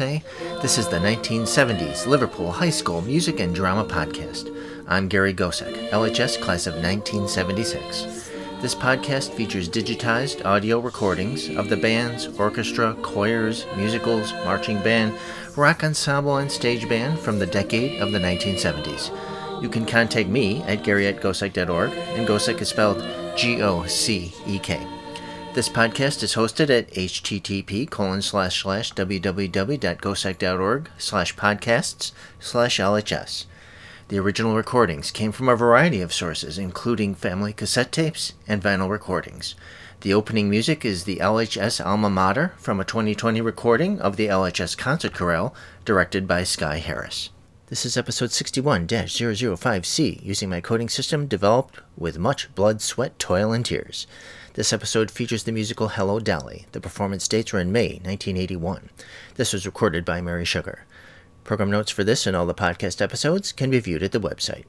USA. This is the 1970s Liverpool High School Music and Drama Podcast. I'm Gary Gocek, LHS class of 1976. This podcast features digitized audio recordings of the bands, orchestra, choirs, musicals, marching band, rock ensemble, and stage band from the decade of the 1970s. You can contact me at gary at gocek.org, and Gocek is spelled G O C E K. This podcast is hosted at http colon slash slash www.gocek.org slash podcasts slash LHS. The original recordings came from a variety of sources, including family cassette tapes and vinyl recordings. The opening music is the LHS Alma Mater from a 2020 recording of the LHS Concert Chorale, directed by Sky Harris. This is episode 61 005C, using my coding system developed with much blood, sweat, toil, and tears. This episode features the musical Hello Dolly. The performance dates were in May 1981. This was recorded by Mary Sugar. Program notes for this and all the podcast episodes can be viewed at the website.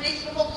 You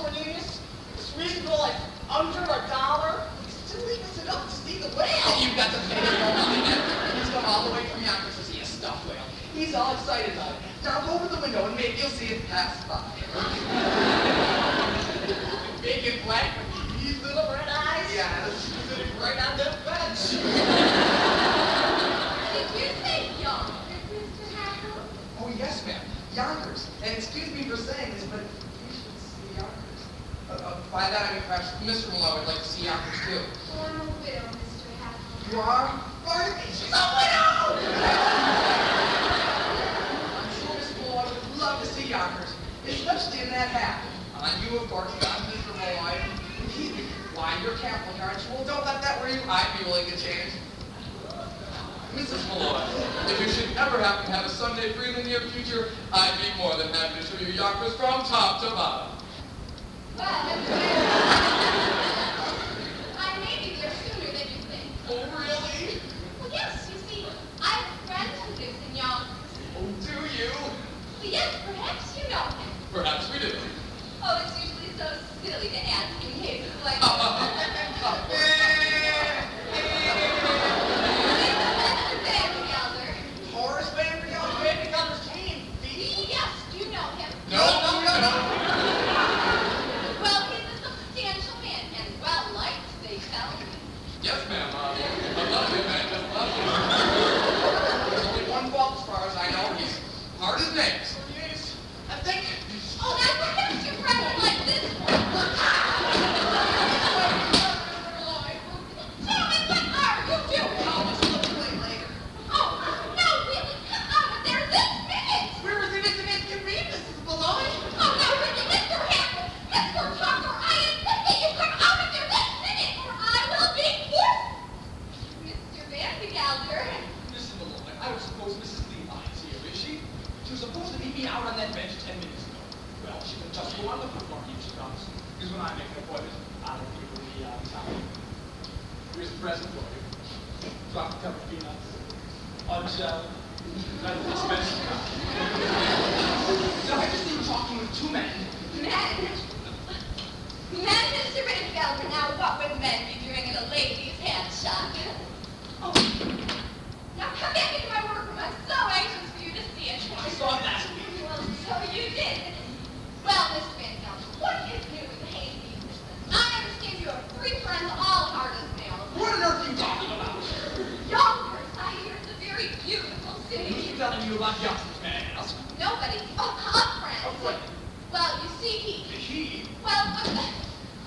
Well, a,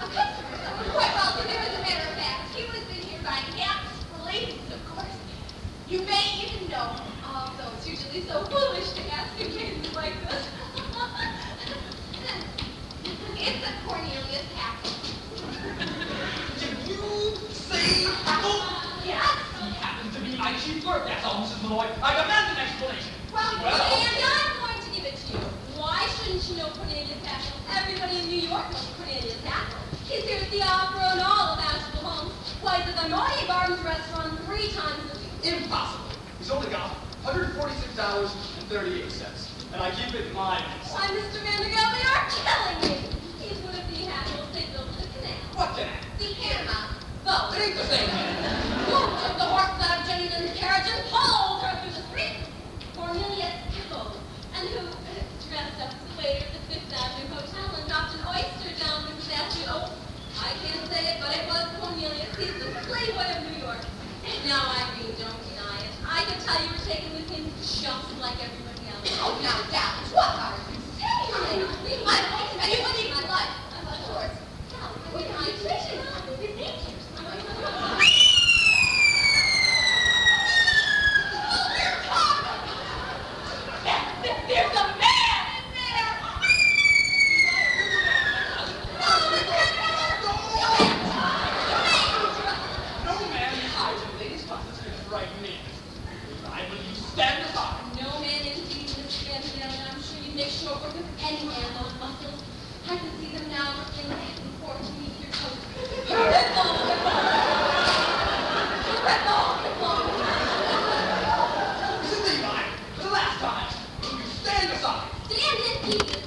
a customer. Someone quite well to do, as a matter of fact. He was in here buying hats for ladies, of course. You may even know, although it's usually so foolish to ask in cases like this. it's a Cornelius hat. Did you say oh, Yes. He happens to be my chief clerk. That's all, Mrs. Molloy. I demand an explanation. Well, and I'm going to give it to you. Why shouldn't you know Cornelius Hackl? Everybody in New York knows Cornelius Hackl. He's here at the opera and all of Asheville Homes. Plays at the Naughty Gardens restaurant three times a week. Impossible. He's only got $146.38. And I keep in Why, Mr. Vandergeld, they are killing me. He's one of the Hackls they built the canal. What can I? The Panama boat. It ain't the same man. Who took the horse out of Jenny Lind's carriage and pulled her through the street? Cornelius Hackl. And who dressed up as the waiter at the Fifth Avenue Hotel and dropped an oyster down Mrs. Ashley. Oh, I can't say it, but it was Cornelius. He's the playboy of New York. Now, I mean, don't deny it. I can tell you were taken with him just like everybody else. Oh, now, Dallas, what are you saying? I'm going to make you believe my life. Of course. Dallas, with my vision, with natures. There's a man in there! No man hides in ladies' closets can frighten me. I will you stand aside. No man indeed, Mr. Vandergelder, and I'm sure you'd make short work of any man, those muscles. I can see them now rippling back and forth beneath your coat. Ripple, ripple. Ripple, ripple. Mrs. Levi, for the last time, will you stand aside? Stand indeed,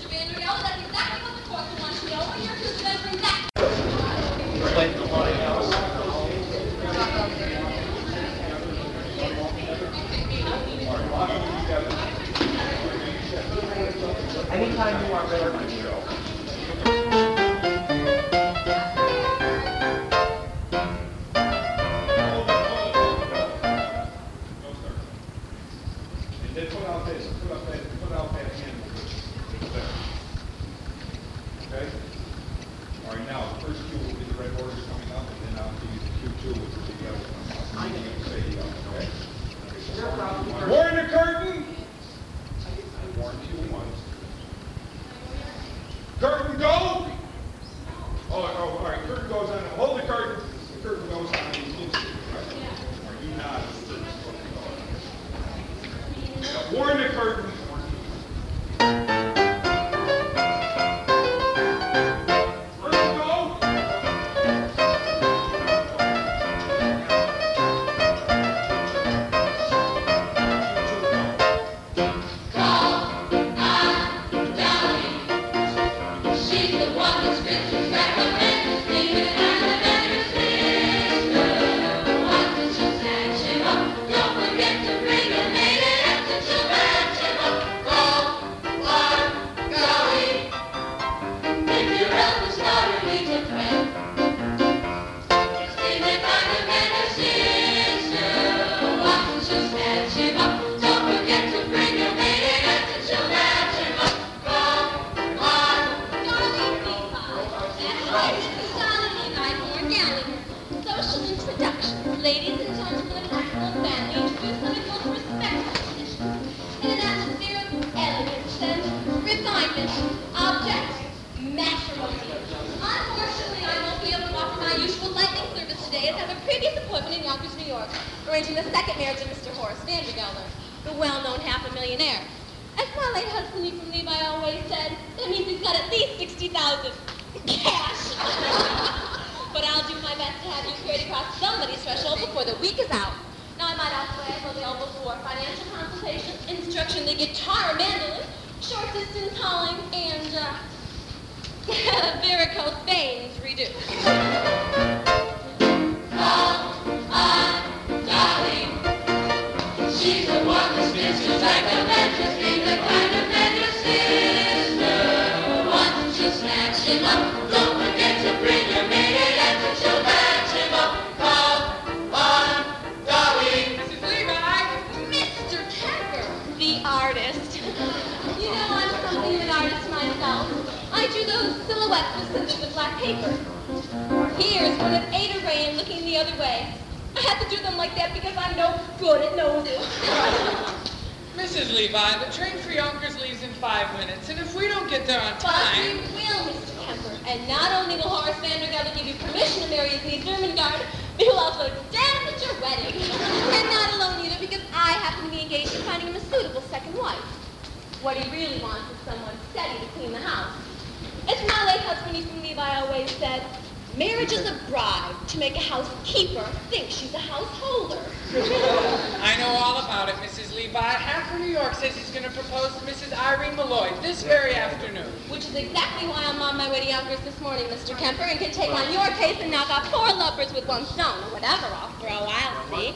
Marriage is a bribe to make a housekeeper think she's a householder. I know all about it, Mrs. Levi. Half of New York says he's going to propose to Mrs. Irene Molloy this very afternoon. Which is exactly why I'm on my way to Yonkers this morning, Mr. Kemper, and can take on your case and knock off four lovers with one stone, or whatever, after a while, see?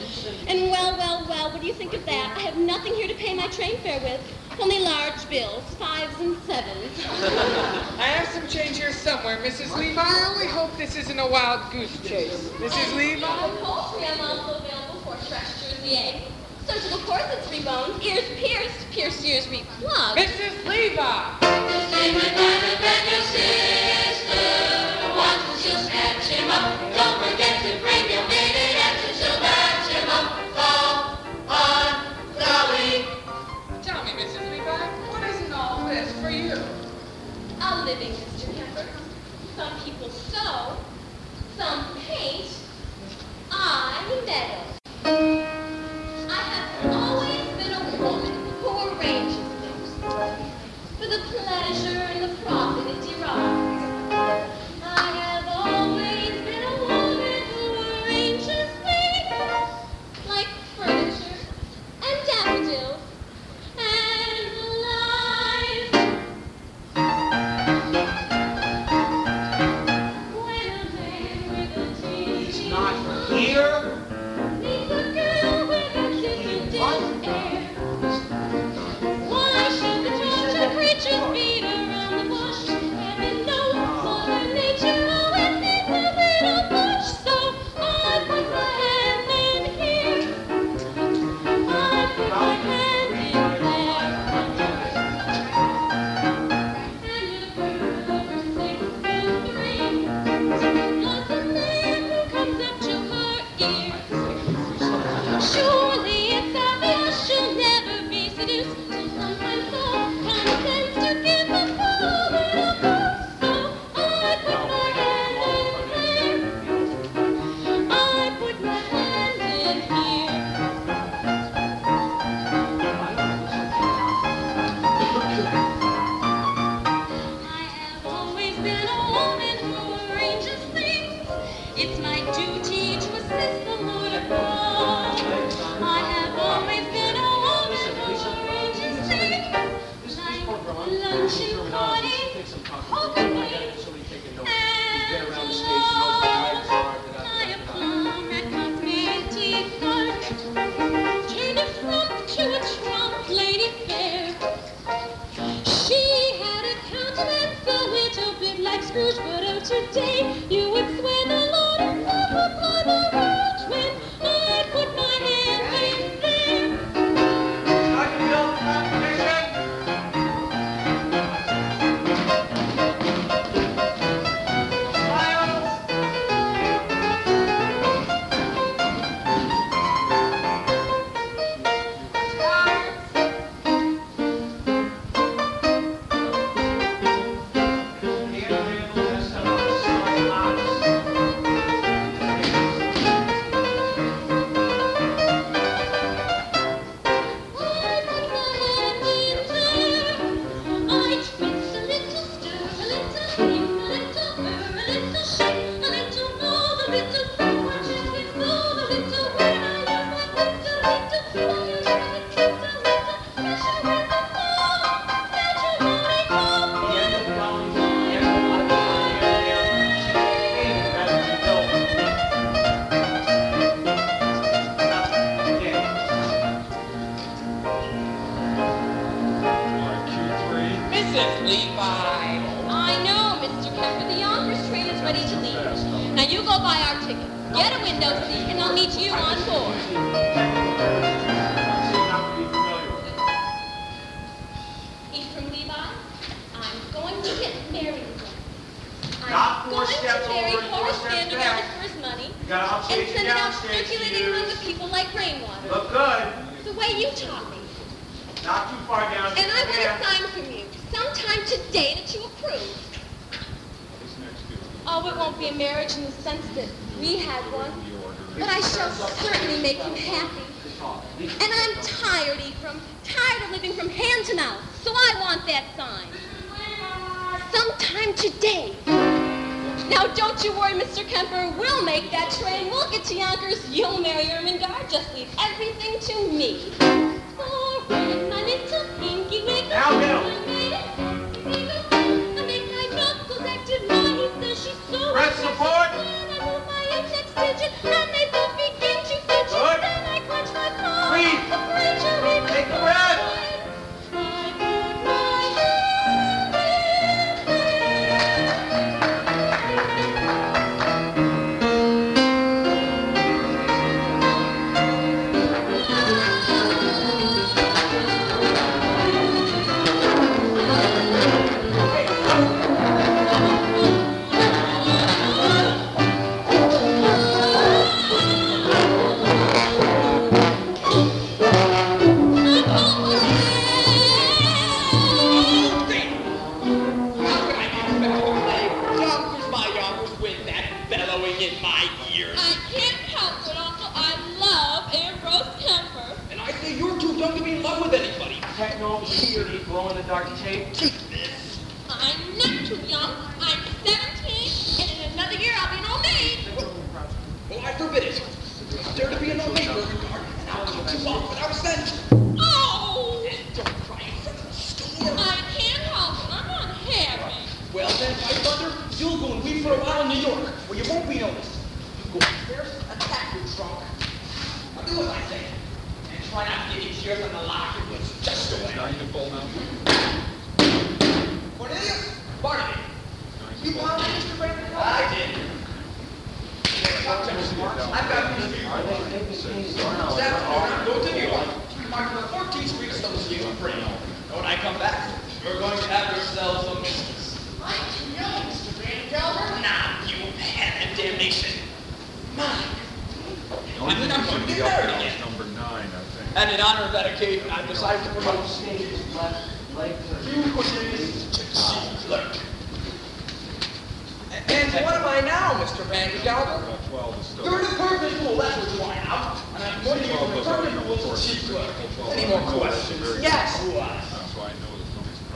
And well, well, well, what do you think of that? I have nothing here to pay my train fare with. Only large bills, fives and sevens. I have some change here somewhere, Mrs. Levi. I only hope this isn't a wild goose chase. Mrs. Levi? Surgical corsets reboned, ears pierced, pierced ears replugged. Mrs. Levi! You see my your sister. Once and snatch him up. Don't forget to bring your minute after match him up. Fall on Chloe. Tell me, Mrs. Levi, what is all this for you? A living, Mr. Kemper. Some people sew, some paint, I meddle pleasure and the profit it derives.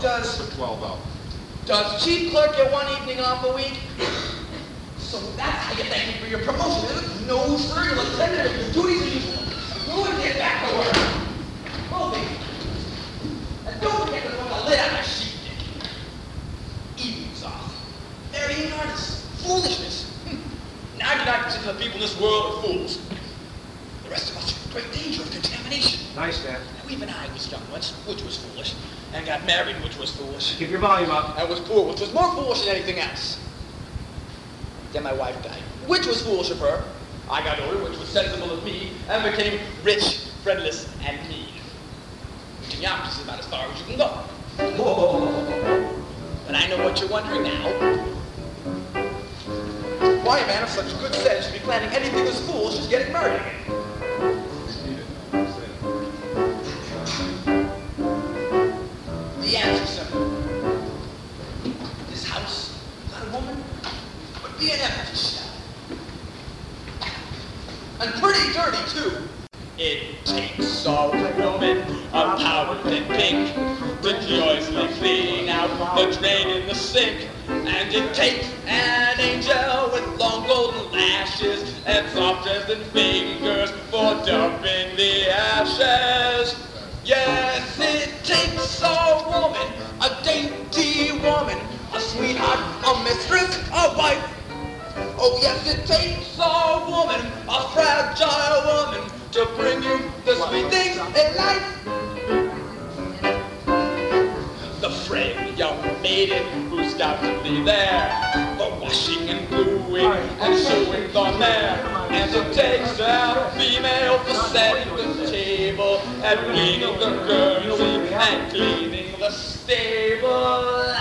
Does- Put twelve out. Does chief clerk get one evening off a week? So that's how you thank me for your promotion, is? No, you'll attend to your duties as usual. You would get back to work. Of. And don't forget to put the lid on the sheet. Evening's off. Marrying artists. Foolishness. Hmm. 99% of the people in this world are fools. The rest of us are in great danger of contamination. Nice, Dad. Now, even I was young once, which was foolish, and got married, which was foolish. Keep your volume up. I was poor, which was more foolish than anything else. Then my wife died, which was foolish of her. I got older, which was sensible of me, and became rich, friendless, and mean. Which in Yonkers is about as far as you can go. But I know what you're wondering now. Why a man of such good sense should be planning anything as foolish as getting married again? Be an empty shell. And pretty dirty, too. It takes a woman, a powdered pink, to joyously clean out the drain in the sink. And it takes an angel with long golden lashes and soft than fingers for dumping the ashes. Yes, it takes a woman, a dainty woman, a sweetheart, a mistress, a wife. Oh yes, it takes a woman, a fragile woman, to bring you the sweet things in life. The frail young maiden who stops to be there, the washing and gluing and sewing the mare, and it takes a female for setting the table and cleaning the curtsy and cleaning the stable.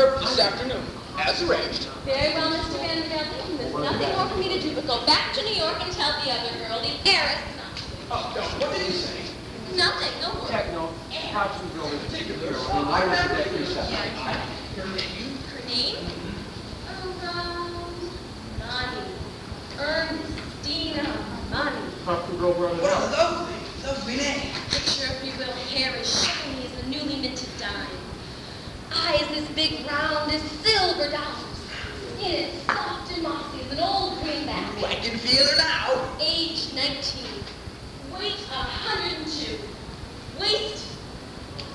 her this afternoon, as arranged. Very well, Mr. Vandergelder. There's nothing more for me to do but go back to New York and tell the other girl, the heiress. Oh, no, what did you say? Nothing, no word. Techno, how to go in particular. I remember you said Her name? Her name? Um, Money. Ernestina Money. How to go around What a lovely, lovely name. Picture, if you will, Harris shaking me as the newly minted dime eyes this big round as silver dollars. It is soft and mossy as an old greenback. I can feel her now. Age 19. Weight 102. Waist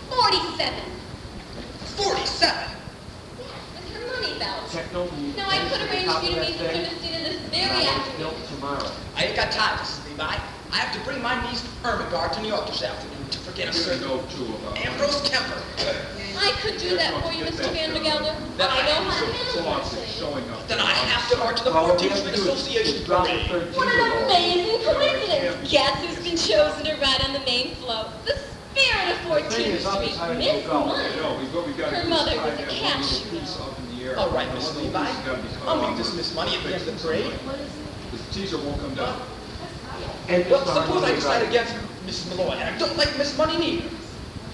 47. 47? Yes, with her money belt. Techno now I could arrange for you to meet Mr. Messina this very afternoon. Milk tomorrow. I ain't got time. Bye. I have to bring my niece Ermengarde to New York this afternoon to forget a certain about Ambrose Kemper. I could do that for you, Mr. Vandergelder. Then I know how to handle. Then I have to march the 14th Street Association Parade. What an amazing coincidence! Guess who's been chosen to ride on the main float? The spirit of 14th Street, Miss Money. Her mother was a cash. All right, Miss Levi. I'll make this Miss Money if there's the parade. The teaser won't come down. And well, suppose I decide against Miss Molloy, and I don't like Miss Money neither.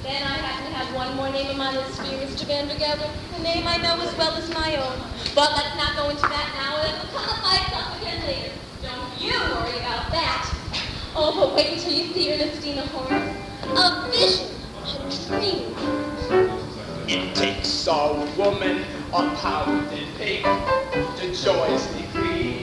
Then I happen to have one more name on my list for you, Mr. Vandergelder, a name I know as well as my own. But let's not go into that now, and it'll come up by itself again later. Don't you worry about that. Oh, but wait until you see Ernestina Horace. A vision, a dream. It takes a woman, a pound and eight, to joyously free.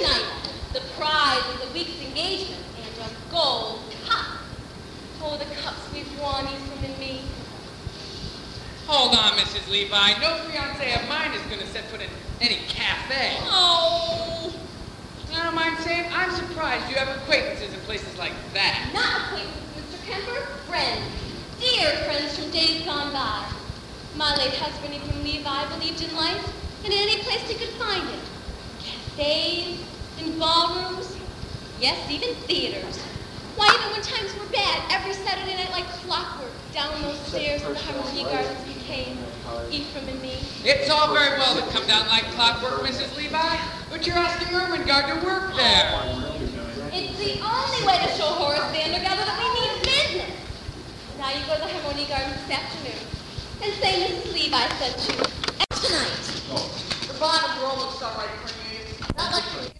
Tonight. The prize is a week's engagement and a gold cup. Oh, the cups we've won, Ephraim and me. Hold on, Mrs. Levi. No fiance of mine is going to set foot in any cafe. Oh, I don't mind saying I'm surprised you have acquaintances in places like that. not acquaintances, Mr. Kemper, friends. Dear friends from days gone by. My late husband, Ephraim Levi, believed in life and in any place he could find it. Cafes in ballrooms, yes, even theaters. Why, even when times were bad, every Saturday night like clockwork, down those stairs in the Harmonia Gardens we came, Ephraim and me. It's all very well to come down like clockwork, Mrs. Levi, but you're asking Ermengarde to work there. It's the only way to show Horace Vandergelder that we mean business. Now you go to the Harmonia Gardens this afternoon and say Mrs. Levi sent you. And tonight. The bottom roll looks all right for you. Not like...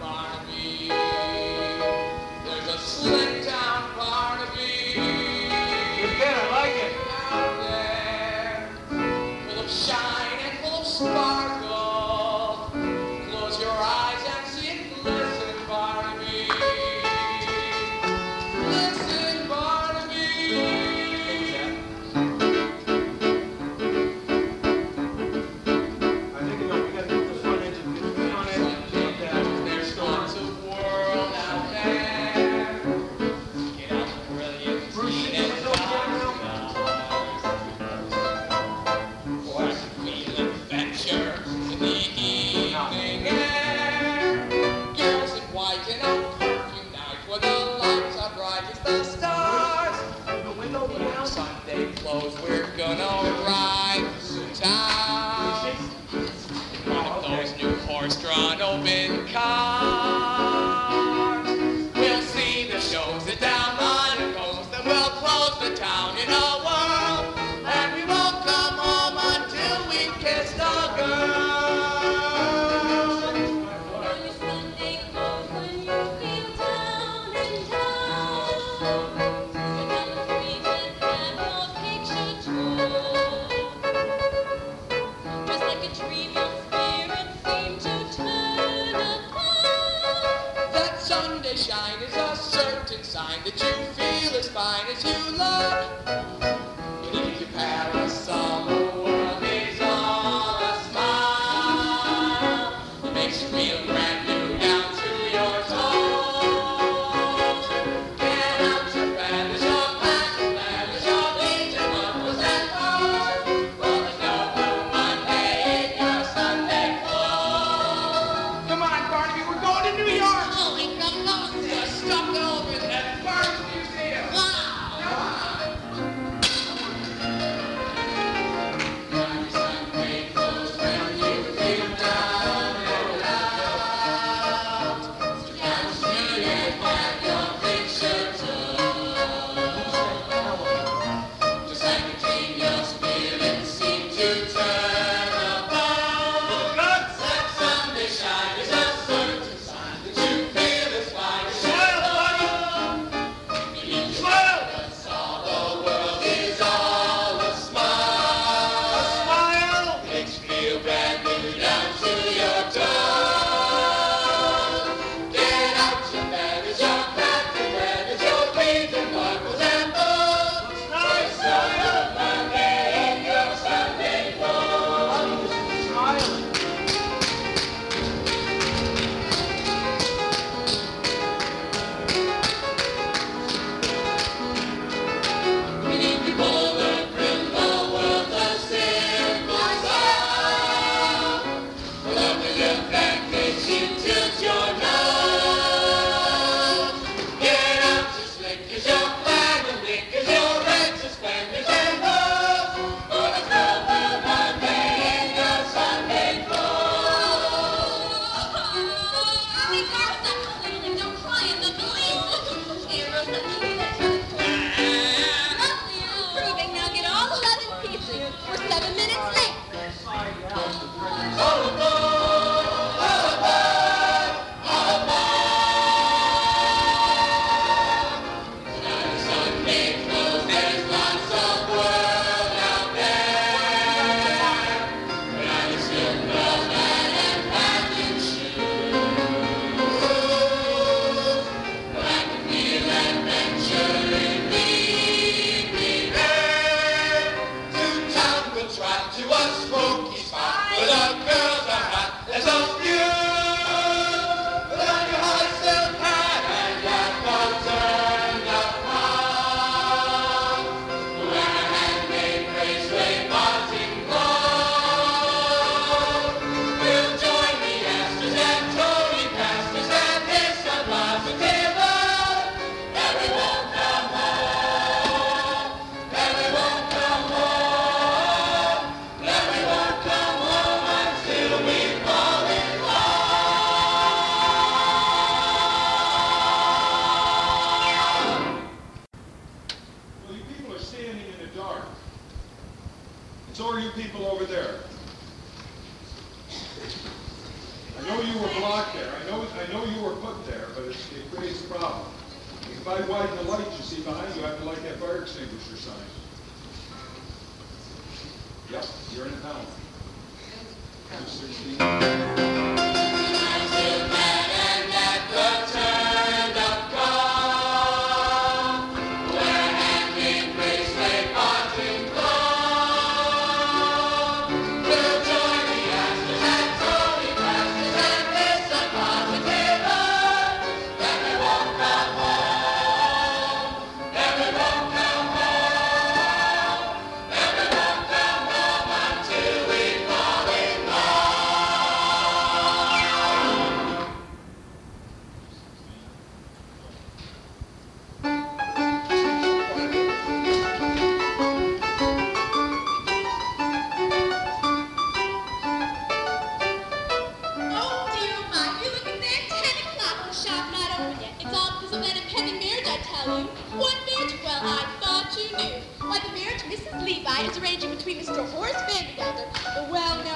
the marriage of Mrs. Levi is arranging between Mr. Horace Vandergelder, the well-known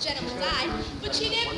gentleman's eye, but she didn't.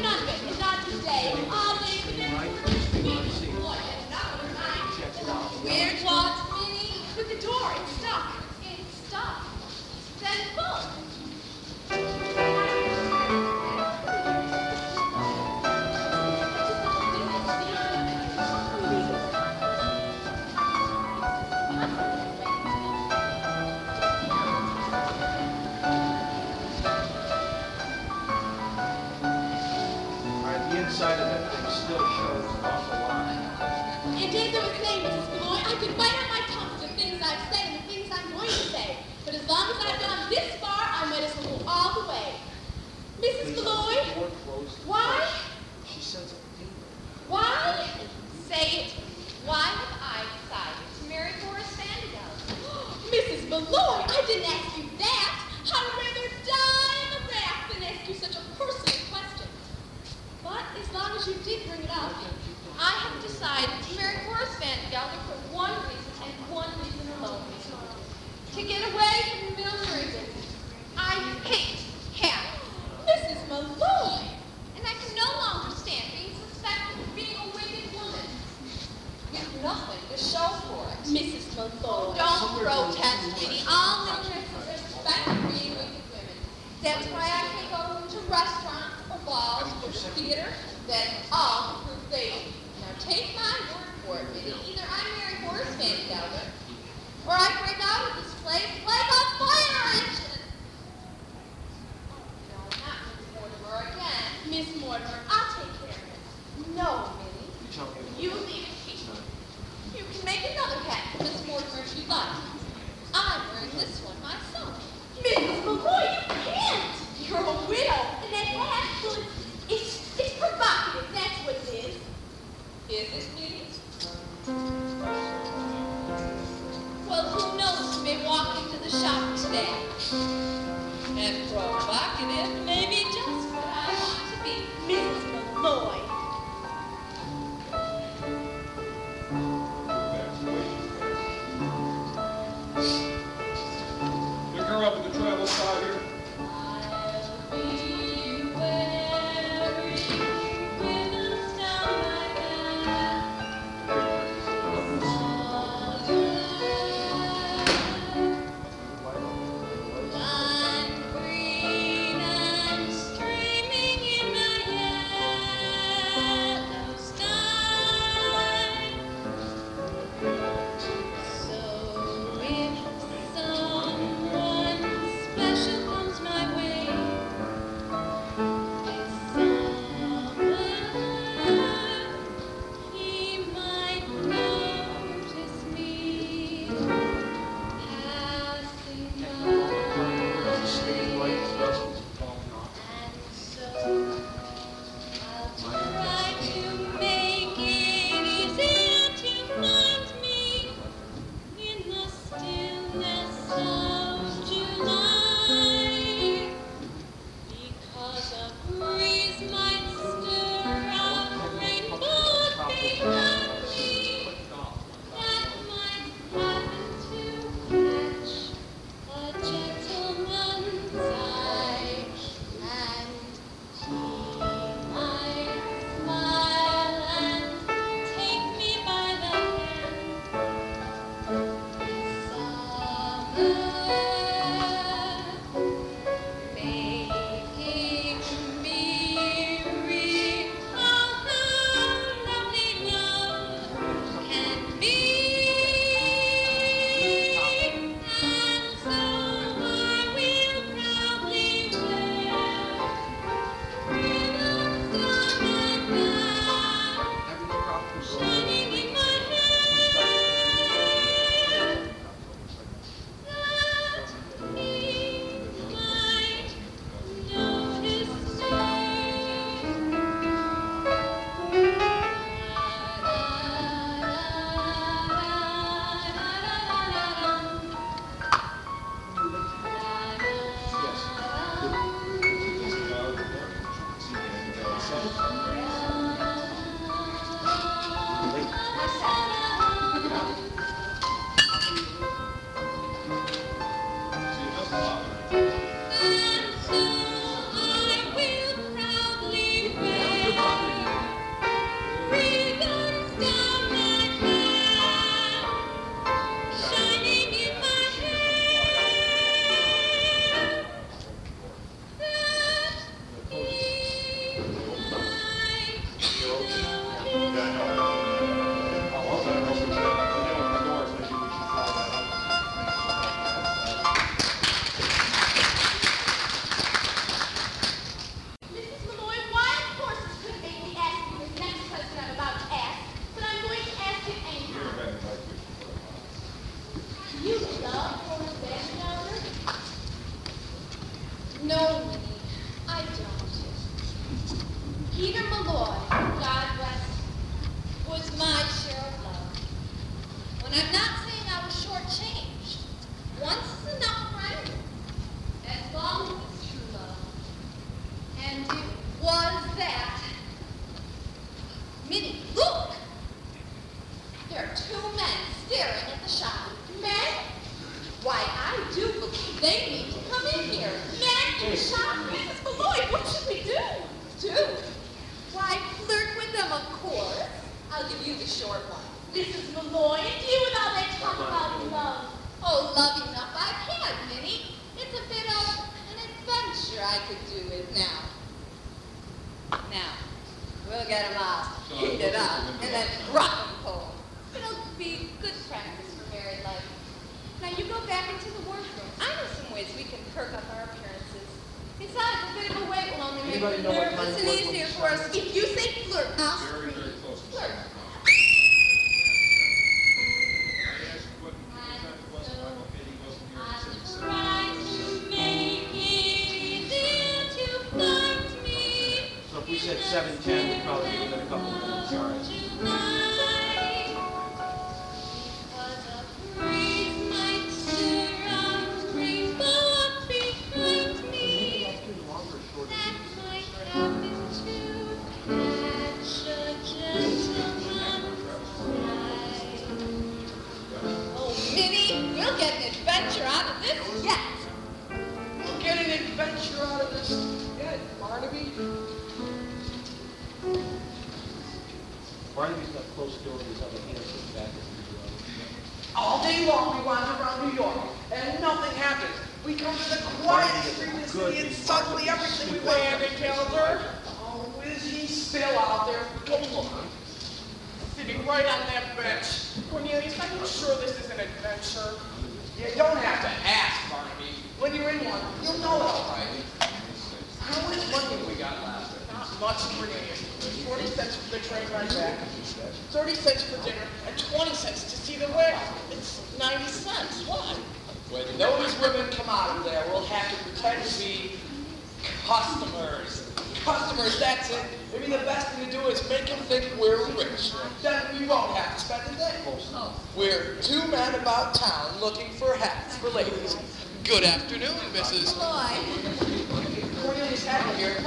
Ways we can perk up our appearances. Besides, a bit of a wait will only make Anybody it nervous and easier for us. If you say flirt, I'll scream.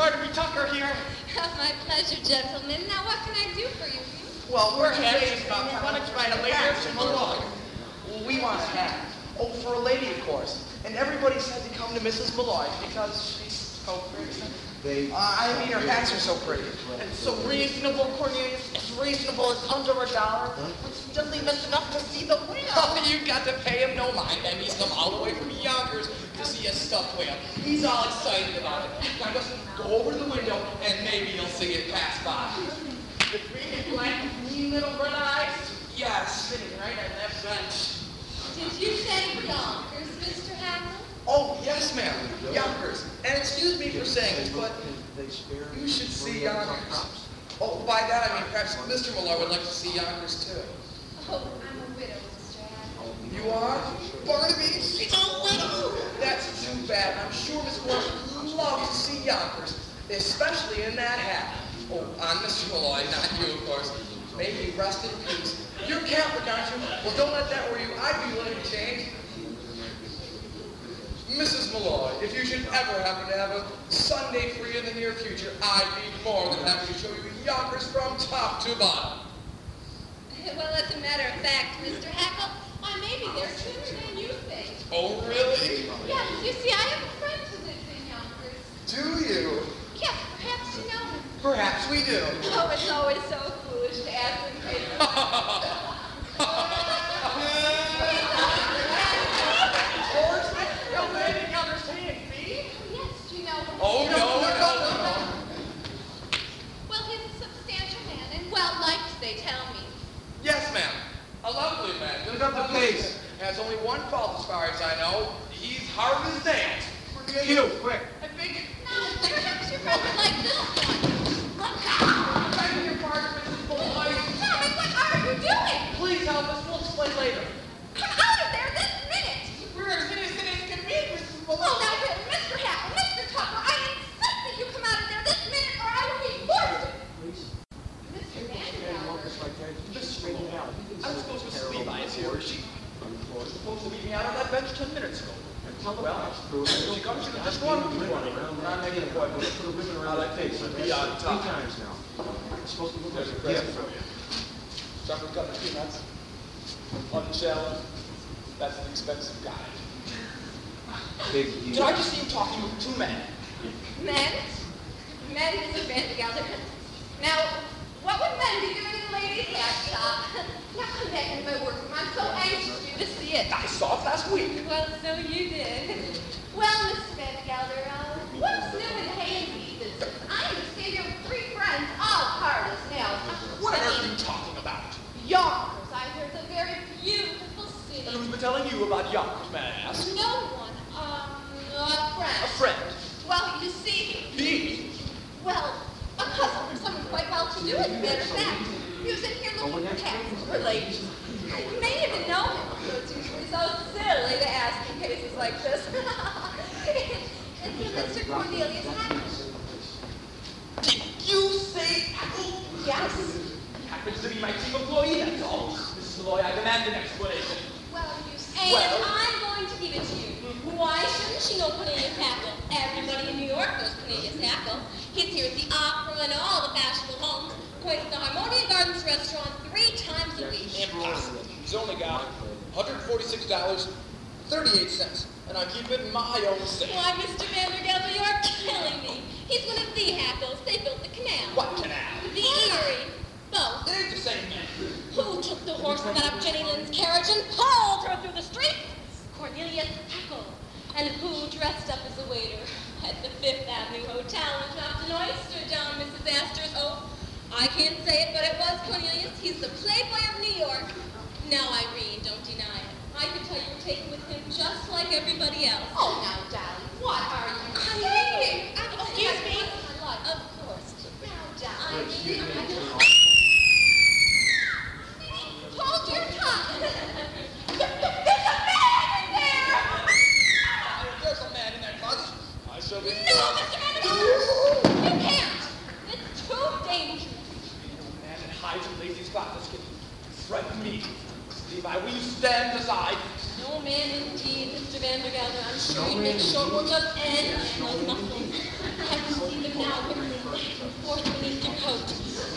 Barnaby Tucker here. my pleasure, gentlemen. Now, what can I do for you? Well, we're happy about we wanted to write a lady from Molloy. We want a hat. Oh, for a lady, of course. And everybody says to come to Mrs. Molloy because she's so pretty. They. Uh, I mean, her hats are so pretty. And so reasonable, Cornelius. As reasonable as under a dollar. Which doesn't even enough to see the whale. Oh, you've got to pay him no mind. And he's come all the way from Yonkers to see a stuffed whale. He's all excited about it. Now just go over to the window and maybe you'll see it pass by. The green blank, mean little red eyes. Yes, sitting right on that bench. Did you say Yonkers, Mr. Hackl? Oh, yes, ma'am. Yonkers. And excuse me for saying this, but you should see Yonkers. Oh, by that I mean perhaps Mr. Molloy would like to see Yonkers too. Oh, I'm a widow, Mr. You are? Barnaby, she's a widow. That's too bad. I'm sure Miss Molloy would love to see Yonkers, especially in that hat. Oh, I'm Mr. Molloy, not you, of course. May he rest in peace. You're Catholic, aren't you? Well, don't let that worry you. I'd be willing to change. Mrs. Molloy, if you should ever happen to have a Sunday free in the near future, I'd be more than happy to show you Yonkers from top to bottom. Well, as a matter of fact, Mr. Hackl, I may be there sooner than you think. Oh, really? Yes, you see, I have a friend who lives in Yonkers. Do you? Yes, perhaps you know him. Perhaps we do. Oh, it's always so foolish to ask when kids. Horse, young lady understand me? Yes, you know him. Oh, no, no, no, no. Well, he's a substantial man and well liked they tell me. Yes, ma'am. A lovely man. Pick up the pace. Has only one fault as far as I know. He's hard as nails. Cue, quick. I think Now, perhaps your friend would like this one. Look out! Beg your pardon, Mrs. Boyd. Tommy, what are you doing? Please help us. We'll explain later. Come out of there this minute! We're as innocent as can be, Mrs. Oh, now, Mr. Hackl, Mr. Tucker, I insist that you come out of there this minute or I will be forced to... Mr. Vandergelder. I'm supposed to Mrs. Levi is here. She was supposed to meet me out on that bench ten minutes Well, she comes, she just go on looking for me. And I'm making a point. Put a ribbon around that face be on Three times now. It's supposed to look like a present for you. Chocolate covered peanuts. Unchallenged. That's an expensive guy. Big Did. I just see you talking with two men? Men? Men, Mr. Vandergelder. Now, what would men be doing in the ladies' hat shop? Now come back into my workroom. I'm so anxious for you to see it. I saw it last week. Well, so you did. Well, Mr. Vandergelder, uh, what's new in the hay and feed business? I understand you three friends, all as nails. What on earth are you talking about? Yonkers. I hear it's a very beautiful city. And who's been telling you about Yonkers, may I ask? No one, um, a friend. A friend. Well, you see, Me? well, a cousin, someone quite well to do, as a matter of fact. He was in here looking for for ladies. You may even know him, it's usually so silly to ask in cases like this. it's Mr. Cornelius Hackl. Did you say Apple? Yes. Happens to be my team employee, that's all. Mrs. Molloy, I demand an explanation. Well, you. And Well- I'm going to give it to you. Why shouldn't she know Cornelius Hackl? Everybody in New York knows Cornelius Hackl. He's here at the Opera and all the fashionable Plays at the Harmonia Gardens restaurant three times a week. Impossible. He's only got $146.38, and I keep it in my own safe. Why, Mr. Vandergelder, you're killing me. He's one of the Hackls. They built the canal. What canal? The Erie. Both. It ain't the same man. Who took the horseman out of Jenny Lind's carriage and pulled her through the streets? Cornelius Hackle. And who dressed up as a waiter at the Fifth Avenue Hotel and dropped an oyster down Mrs. Astor's Oh, I can't say it, but it was Cornelius. He's the playboy of New York. Now, Irene, don't deny it. I can tell you're taken with him just like everybody else. Oh, now, darling, what are you I saying? know. Excuse me. Of course. Now, darling, I I just... just... Hold your tongue. There's a man in there! There's a man in that closet. I shall be... No, Mr. Vandergelder! You can't! It's too dangerous. A man in hides and lazy threaten me. Levi, will you stand aside? No man indeed, Mr. Vandergelder. I'm sure he'd make short work of any of those muscles. I can see them now back forth beneath your coat.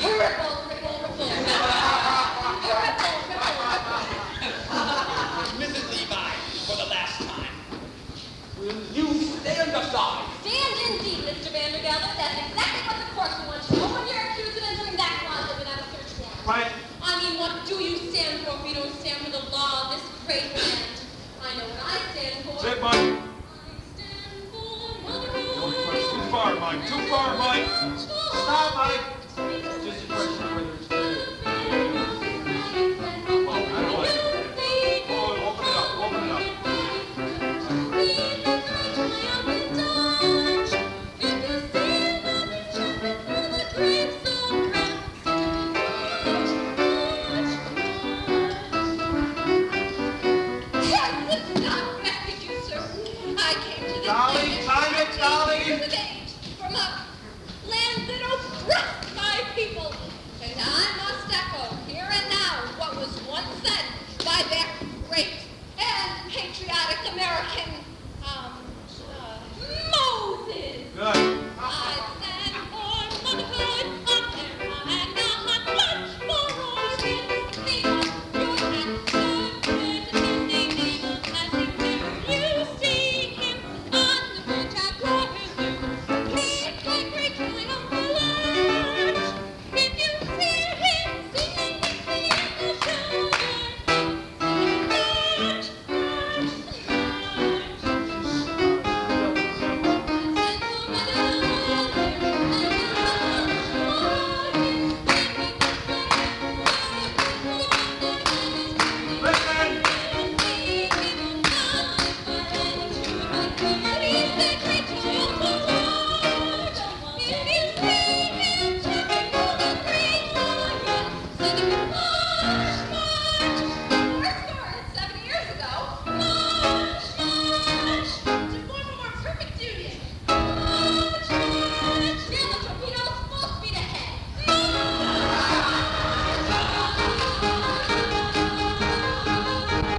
Ripple, ripple, ripple. Ripple, ripple, ripple. Mrs. Levi, for the last time. Will you stand aside? Stand indeed, Mr. Vandergelder. That's exactly what the court will want you to know when you're accused of entering that closet without Quiet. I mean, what do you stand for if you don't stand for the law of this great land? I know what I stand for. Sit, Mike. I stand for mother Too far, Mike. Too far, Mike. Stop, Mike.